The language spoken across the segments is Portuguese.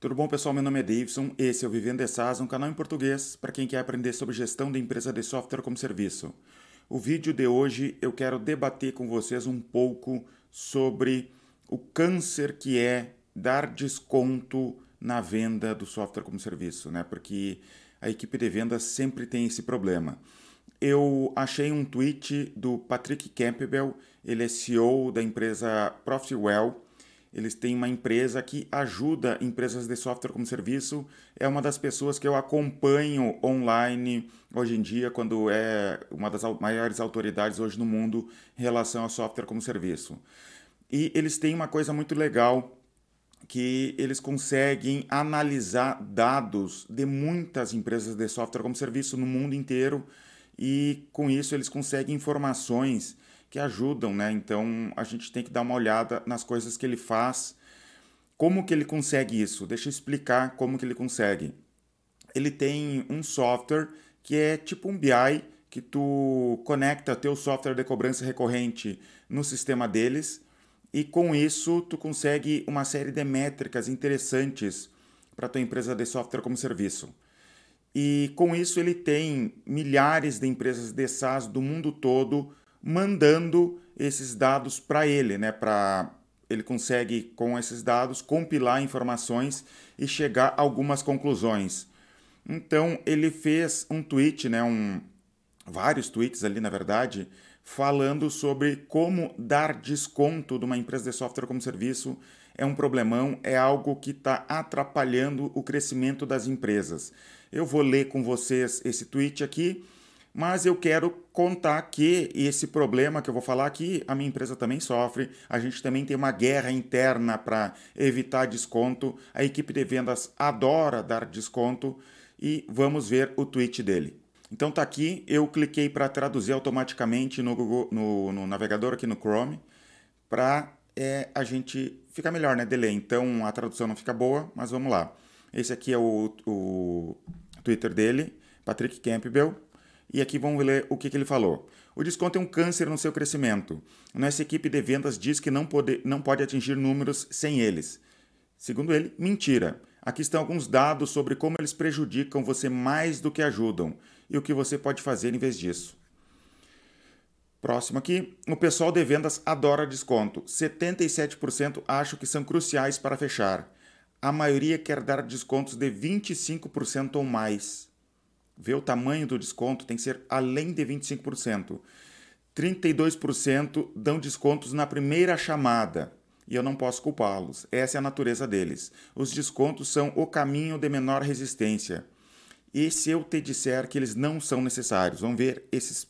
Tudo bom, pessoal? Meu nome é Davidson, esse é o Vivendo SaaS, um canal em português para quem quer aprender sobre gestão de empresa de software como serviço. O vídeo de hoje eu quero debater com vocês um pouco sobre o câncer que é dar desconto na venda do software como serviço, né? Porque a equipe de vendas sempre tem esse problema. Eu achei um tweet do Patrick Campbell, ele é CEO da empresa Profitwell, eles têm uma empresa que ajuda empresas de software como serviço. É uma das pessoas que eu acompanho online hoje em dia, quando é uma das maiores autoridades hoje no mundo em relação a software como serviço. E eles têm uma coisa muito legal que eles conseguem analisar dados de muitas empresas de software como serviço no mundo inteiro e com isso eles conseguem informações que ajudam, né? Então a gente tem que dar uma olhada nas coisas que ele faz. Como que ele consegue isso? Deixa eu explicar como que ele consegue. Ele tem um software que é tipo um BI que tu conecta teu software de cobrança recorrente no sistema deles e com isso tu consegue uma série de métricas interessantes para tua empresa de software como serviço. E com isso ele tem milhares de empresas de SaaS do mundo todo mandando esses dados para ele, né? Para ele consegue com esses dados compilar informações e chegar a algumas conclusões. Então ele fez um tweet, né? Um vários tweets ali na verdade, falando sobre como dar desconto de uma empresa de software como serviço é um problemão, é algo que está atrapalhando o crescimento das empresas. Eu vou ler com vocês esse tweet aqui mas eu quero contar que esse problema que eu vou falar aqui, a minha empresa também sofre. A gente também tem uma guerra interna para evitar desconto. A equipe de vendas adora dar desconto e vamos ver o tweet dele. Então tá aqui, eu cliquei para traduzir automaticamente no, Google, no, no, navegador aqui no Chrome para é, a gente ficar melhor, né, delay. Então a tradução não fica boa, mas vamos lá. Esse aqui é o, o Twitter dele, Patrick Campbell. E aqui vamos ler o que, que ele falou. O desconto é um câncer no seu crescimento. Nossa equipe de vendas diz que não pode, não pode atingir números sem eles. Segundo ele, mentira. Aqui estão alguns dados sobre como eles prejudicam você mais do que ajudam e o que você pode fazer em vez disso. Próximo aqui. O pessoal de vendas adora desconto. 77% acham que são cruciais para fechar. A maioria quer dar descontos de 25% ou mais ver o tamanho do desconto tem que ser além de 25%. 32% dão descontos na primeira chamada e eu não posso culpá-los. Essa é a natureza deles. Os descontos são o caminho de menor resistência. E se eu te disser que eles não são necessários? Vamos ver esses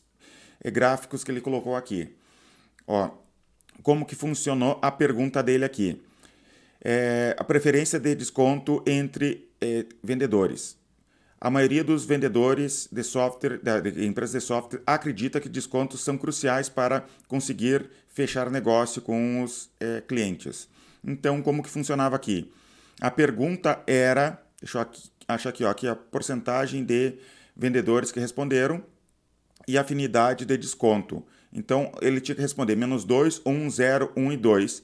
eh, gráficos que ele colocou aqui. Ó, como que funcionou a pergunta dele aqui? É, a preferência de desconto entre é, vendedores. A maioria dos vendedores de software, de empresas de software, acredita que descontos são cruciais para conseguir fechar negócio com os é, clientes. Então, como que funcionava aqui? A pergunta era, deixa eu aqui, achar aqui, ó, aqui a porcentagem de vendedores que responderam e afinidade de desconto. Então, ele tinha que responder menos 2, 1, 0, 1 e 2.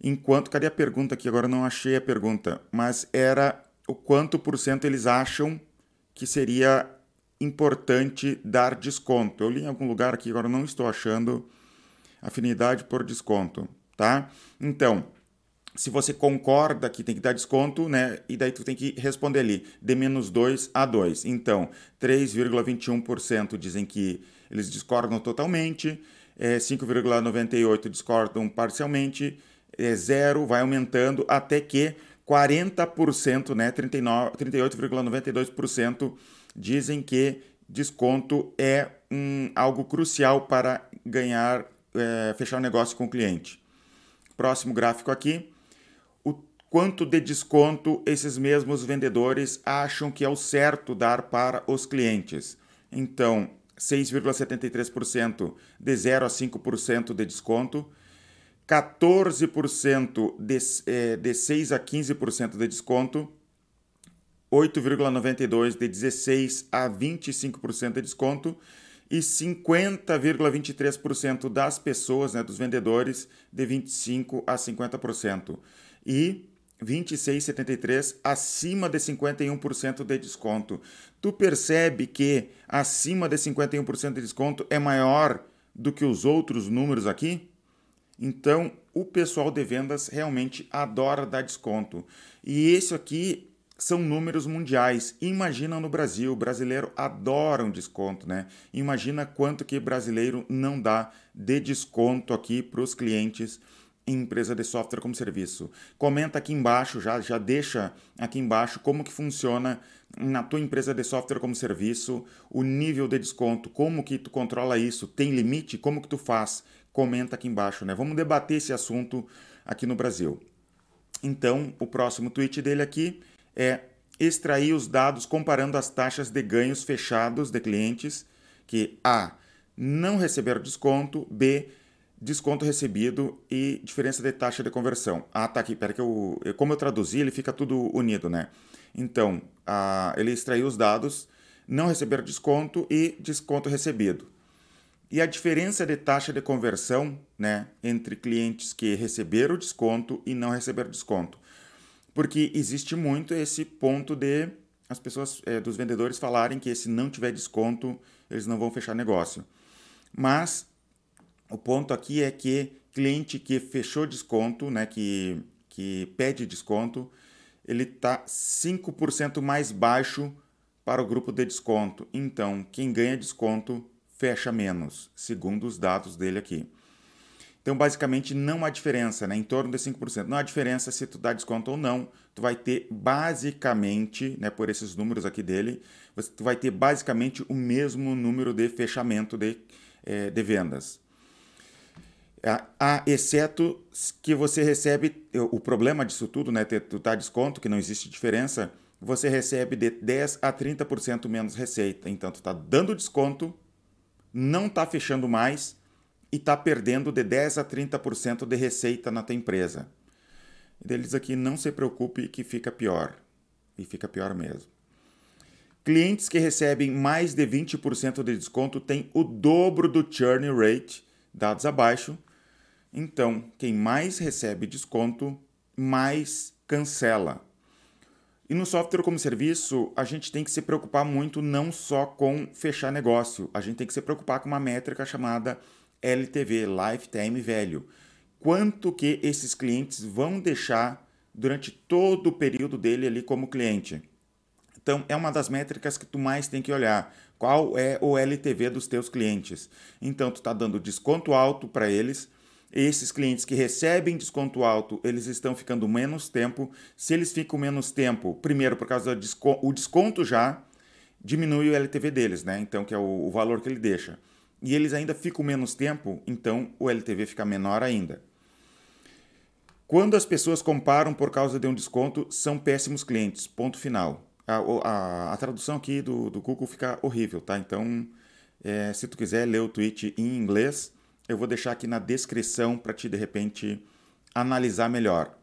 Enquanto, cadê a pergunta aqui? Agora não achei a pergunta, mas era o quanto por cento eles acham que seria importante dar desconto. Eu li em algum lugar aqui, agora não estou achando afinidade por desconto, tá? Então, se você concorda que tem que dar desconto, né? E daí tu tem que responder ali, de menos 2 a 2. Então, 3,21% dizem que eles discordam totalmente, é, 5,98% discordam parcialmente, é, zero vai aumentando até que 40%, né, 38,92% dizem que desconto é um, algo crucial para ganhar, é, fechar um negócio com o cliente. Próximo gráfico aqui. O quanto de desconto esses mesmos vendedores acham que é o certo dar para os clientes. Então, 6,73% de 0 a 5% de desconto, 14% de, é, de 6 a 15% de desconto, 8,92% de 16 a 25% de desconto e 50,23% das pessoas, né, dos vendedores, de 25 a 50%. E 26,73 acima de 51% de desconto. Tu percebe que acima de 51% de desconto é maior do que os outros números aqui? Então, o pessoal de vendas realmente adora dar desconto. E isso aqui são números mundiais. Imagina no Brasil, o brasileiro adora um desconto, né? Imagina quanto que brasileiro não dá de desconto aqui para os clientes em empresa de software como serviço. Comenta aqui embaixo, já, já deixa aqui embaixo como que funciona na tua empresa de software como serviço, o nível de desconto, como que tu controla isso, tem limite, como que tu faz? Comenta aqui embaixo, né? Vamos debater esse assunto aqui no Brasil. Então, o próximo tweet dele aqui é extrair os dados comparando as taxas de ganhos fechados de clientes que A não receberam desconto, B desconto recebido e diferença de taxa de conversão. Ah, tá aqui, pera que eu, como eu traduzi, ele fica tudo unido, né? Então, a, ele extraiu os dados, não receber desconto e desconto recebido. E a diferença de taxa de conversão, né, entre clientes que receberam desconto e não receberam desconto. Porque existe muito esse ponto de as pessoas, é, dos vendedores falarem que se não tiver desconto, eles não vão fechar negócio. Mas o ponto aqui é que cliente que fechou desconto, né, que, que pede desconto, ele está 5% mais baixo para o grupo de desconto. Então, quem ganha desconto fecha menos, segundo os dados dele aqui. Então, basicamente, não há diferença, né? em torno de 5%. Não há diferença se tu dá desconto ou não. Tu vai ter basicamente, né, por esses números aqui dele, tu vai ter basicamente o mesmo número de fechamento de, é, de vendas. Ah, exceto que você recebe, o problema disso tudo, né, tu tá desconto, que não existe diferença, você recebe de 10 a 30% menos receita. Então, tu está dando desconto, não está fechando mais e está perdendo de 10 a 30% de receita na tua empresa. E deles aqui, não se preocupe que fica pior. E fica pior mesmo. Clientes que recebem mais de 20% de desconto têm o dobro do churn rate, dados abaixo, então, quem mais recebe desconto, mais cancela. E no software como serviço, a gente tem que se preocupar muito não só com fechar negócio, a gente tem que se preocupar com uma métrica chamada LTV, Lifetime Value. Quanto que esses clientes vão deixar durante todo o período dele ali como cliente. Então, é uma das métricas que tu mais tem que olhar. Qual é o LTV dos teus clientes? Então, tu está dando desconto alto para eles, esses clientes que recebem desconto alto, eles estão ficando menos tempo. Se eles ficam menos tempo, primeiro por causa do desconto, o desconto já diminui o LTV deles, né? Então, que é o, o valor que ele deixa. E eles ainda ficam menos tempo, então o LTV fica menor ainda. Quando as pessoas comparam por causa de um desconto, são péssimos clientes. Ponto final. A, a, a tradução aqui do, do Google fica horrível, tá? Então, é, se tu quiser ler o tweet em inglês, eu vou deixar aqui na descrição para te, de repente, analisar melhor.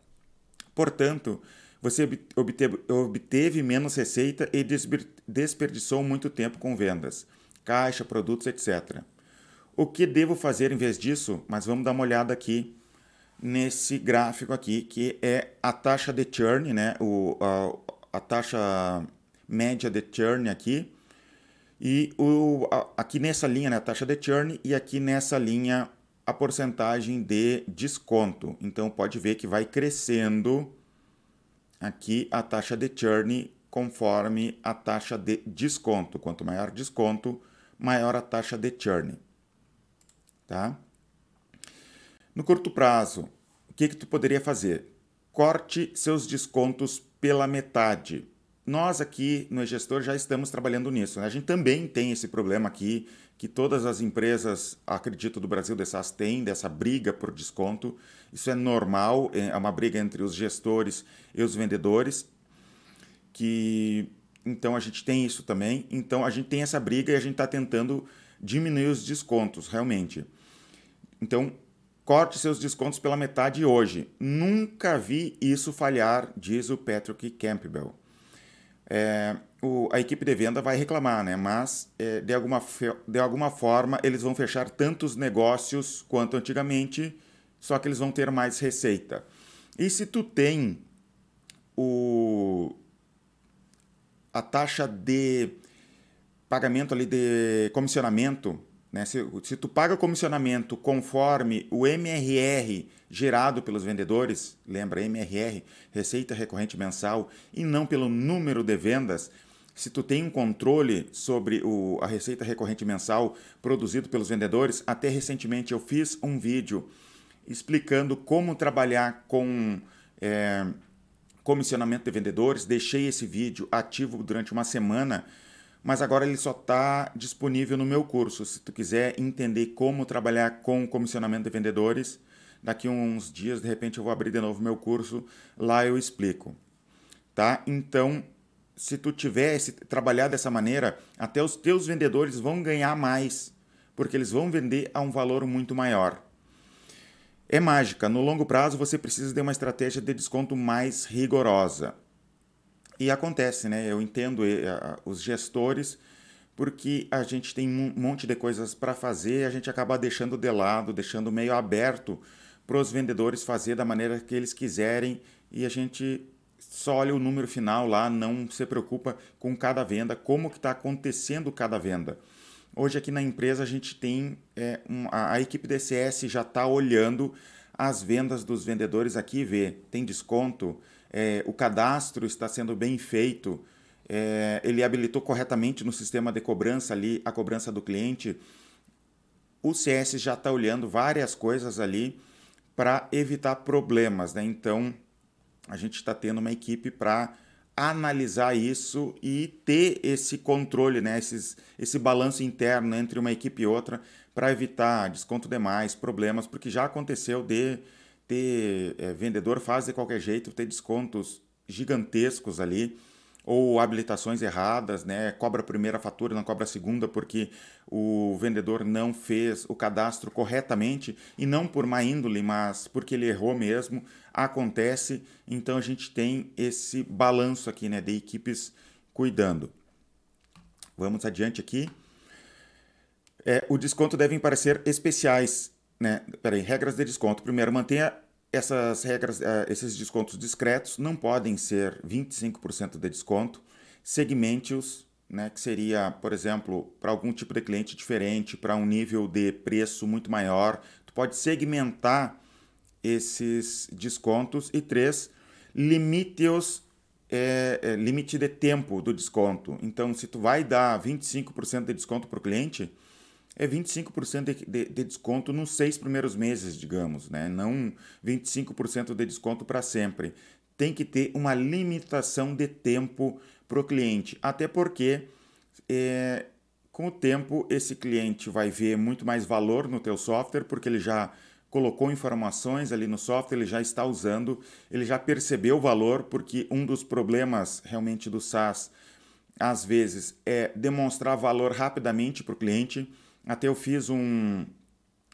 Portanto, você obteve, obteve menos receita e desperdiçou muito tempo com vendas, caixa, produtos, etc. O que devo fazer em vez disso? Mas vamos dar uma olhada aqui nesse gráfico aqui, que é a taxa de churn, né? o, a, a taxa média de churn aqui, e o, aqui nessa linha, né, a taxa de churn, e aqui nessa linha a porcentagem de desconto. Então pode ver que vai crescendo aqui a taxa de churn conforme a taxa de desconto. Quanto maior desconto, maior a taxa de churn. Tá? No curto prazo, o que, que tu poderia fazer? Corte seus descontos pela metade nós aqui no gestor já estamos trabalhando nisso. Né? A gente também tem esse problema aqui, que todas as empresas, acredito, do Brasil de SaaS têm, dessa briga por desconto. Isso é normal, é uma briga entre os gestores e os vendedores, que então a gente tem isso também. Então a gente tem essa briga e a gente está tentando diminuir os descontos, realmente. Então, corte seus descontos pela metade hoje. Nunca vi isso falhar, diz o Patrick Campbell é, o, a equipe de venda vai reclamar, né? mas é, de, alguma, de alguma forma eles vão fechar tantos negócios quanto antigamente, só que eles vão ter mais receita. E se tu tem o, a taxa de pagamento ali de comissionamento, né? Se, se tu paga comissionamento conforme o MRR gerado pelos vendedores, lembra MRR, receita recorrente mensal, e não pelo número de vendas, se tu tem um controle sobre o, a receita recorrente mensal produzido pelos vendedores, até recentemente eu fiz um vídeo explicando como trabalhar com é, comissionamento de vendedores. Deixei esse vídeo ativo durante uma semana, mas agora ele só está disponível no meu curso. Se tu quiser entender como trabalhar com comissionamento de vendedores, daqui uns dias, de repente, eu vou abrir de novo meu curso, lá eu explico. Tá? Então, se tu tivesse trabalhar dessa maneira, até os teus vendedores vão ganhar mais, porque eles vão vender a um valor muito maior. É mágica. No longo prazo, você precisa de uma estratégia de desconto mais rigorosa. E acontece, né? Eu entendo eh, os gestores, porque a gente tem um monte de coisas para fazer e a gente acaba deixando de lado, deixando meio aberto para os vendedores fazer da maneira que eles quiserem e a gente só olha o número final lá, não se preocupa com cada venda, como que está acontecendo cada venda. Hoje aqui na empresa a gente tem é, um, a, a, equipe DCS já está olhando as vendas dos vendedores aqui, vê, tem desconto, é, o cadastro está sendo bem feito, é, ele habilitou corretamente no sistema de cobrança ali a cobrança do cliente. O CS já está olhando várias coisas ali para evitar problemas, né? Então a gente está tendo uma equipe para analisar isso e ter esse controle, né, Esses, esse balanço interno entre uma equipe e outra para evitar desconto demais, problemas, porque já aconteceu de ter é, vendedor faz de qualquer jeito, ter descontos gigantescos ali ou habilitações erradas, né? Cobra a primeira fatura, não cobra a segunda porque o vendedor não fez o cadastro corretamente e não por má índole, mas porque ele errou mesmo. Acontece, então a gente tem esse balanço aqui, né, de equipes cuidando. Vamos adiante aqui. É, o desconto devem parecer especiais, né? Peraí, regras de desconto. Primeiro, mantenha essas regras, eh, esses descontos discretos não podem ser 25% de desconto. Segmente-os, né, que seria, por exemplo, para algum tipo de cliente diferente, para um nível de preço muito maior. Tu pode segmentar esses descontos. E três, limite-os é, é, limite de tempo do desconto. Então, se tu vai dar 25% de desconto para o cliente, é 25% de, de, de desconto nos seis primeiros meses, digamos, né? não 25% de desconto para sempre. Tem que ter uma limitação de tempo para o cliente, até porque é, com o tempo esse cliente vai ver muito mais valor no teu software, porque ele já colocou informações ali no software, ele já está usando, ele já percebeu o valor, porque um dos problemas realmente do SaaS, às vezes, é demonstrar valor rapidamente para o cliente até eu fiz um,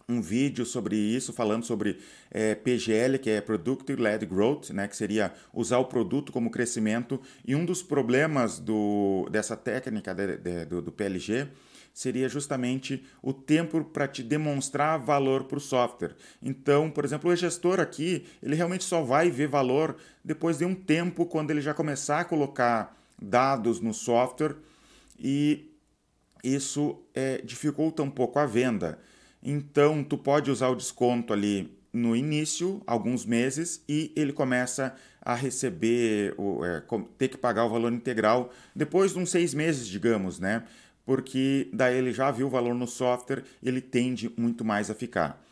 um vídeo sobre isso, falando sobre é, PGL, que é Product Led Growth, né, que seria usar o produto como crescimento. E um dos problemas do, dessa técnica de, de, do, do PLG seria justamente o tempo para te demonstrar valor para o software. Então, por exemplo, o gestor aqui, ele realmente só vai ver valor depois de um tempo, quando ele já começar a colocar dados no software e isso é, dificulta um pouco a venda. Então, tu pode usar o desconto ali no início, alguns meses, e ele começa a receber, é, ter que pagar o valor integral depois de uns seis meses, digamos, né? Porque daí ele já viu o valor no software, ele tende muito mais a ficar.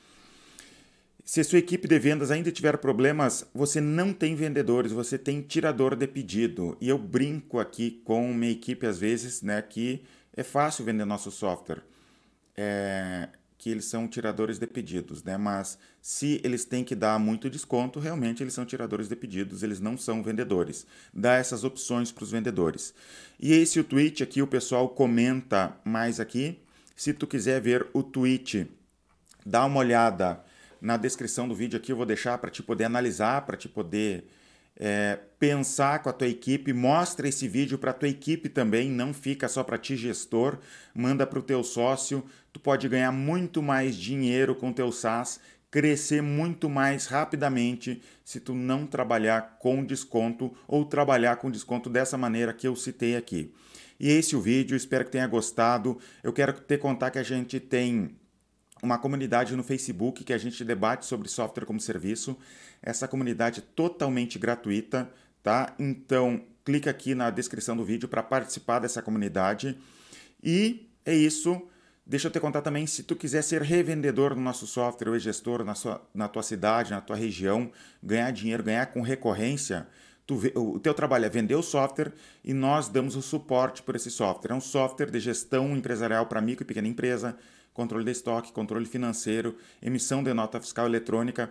Se a sua equipe de vendas ainda tiver problemas, você não tem vendedores, você tem tirador de pedido. E eu brinco aqui com minha equipe às vezes, né, que é fácil vender nosso software, é, que eles são tiradores de pedidos, né? Mas se eles têm que dar muito desconto, realmente eles são tiradores de pedidos, eles não são vendedores. Dá essas opções para os vendedores. E esse o tweet aqui, o pessoal comenta mais aqui. Se tu quiser ver o tweet, dá uma olhada na descrição do vídeo aqui, eu vou deixar para te poder analisar, para te poder é, pensar com a tua equipe, mostra esse vídeo para a tua equipe também, não fica só para ti gestor, manda para o teu sócio, tu pode ganhar muito mais dinheiro com o teu SaaS crescer muito mais rapidamente se tu não trabalhar com desconto ou trabalhar com desconto dessa maneira que eu citei aqui. E esse é o vídeo, espero que tenha gostado. Eu quero te contar que a gente tem uma comunidade no Facebook que a gente debate sobre software como serviço. Essa comunidade é totalmente gratuita, tá? Então, clica aqui na descrição do vídeo para participar dessa comunidade. E é isso. Deixa eu te contar também, se tu quiser ser revendedor no nosso software ou gestor na, sua, na tua cidade, na tua região, ganhar dinheiro, ganhar com recorrência, tu, o teu trabalho é vender o software e nós damos o suporte por esse software. É um software de gestão empresarial para micro e pequena empresa, controle de estoque, controle financeiro, emissão de nota fiscal eletrônica.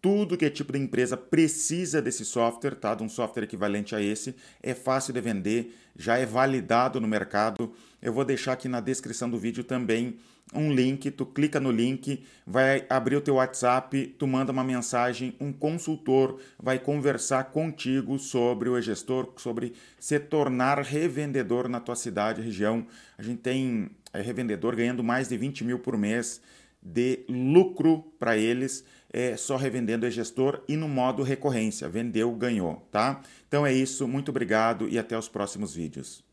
Tudo que é tipo de empresa precisa desse software, tá? De um software equivalente a esse. É fácil de vender, já é validado no mercado. Eu vou deixar aqui na descrição do vídeo também um link, tu clica no link, vai abrir o teu WhatsApp, tu manda uma mensagem, um consultor vai conversar contigo sobre o e-gestor, sobre se tornar revendedor na tua cidade, região. A gente tem é, revendedor ganhando mais de 20 mil por mês de lucro para eles, é, só revendendo e-gestor e no modo recorrência, vendeu, ganhou, tá? Então é isso, muito obrigado e até os próximos vídeos.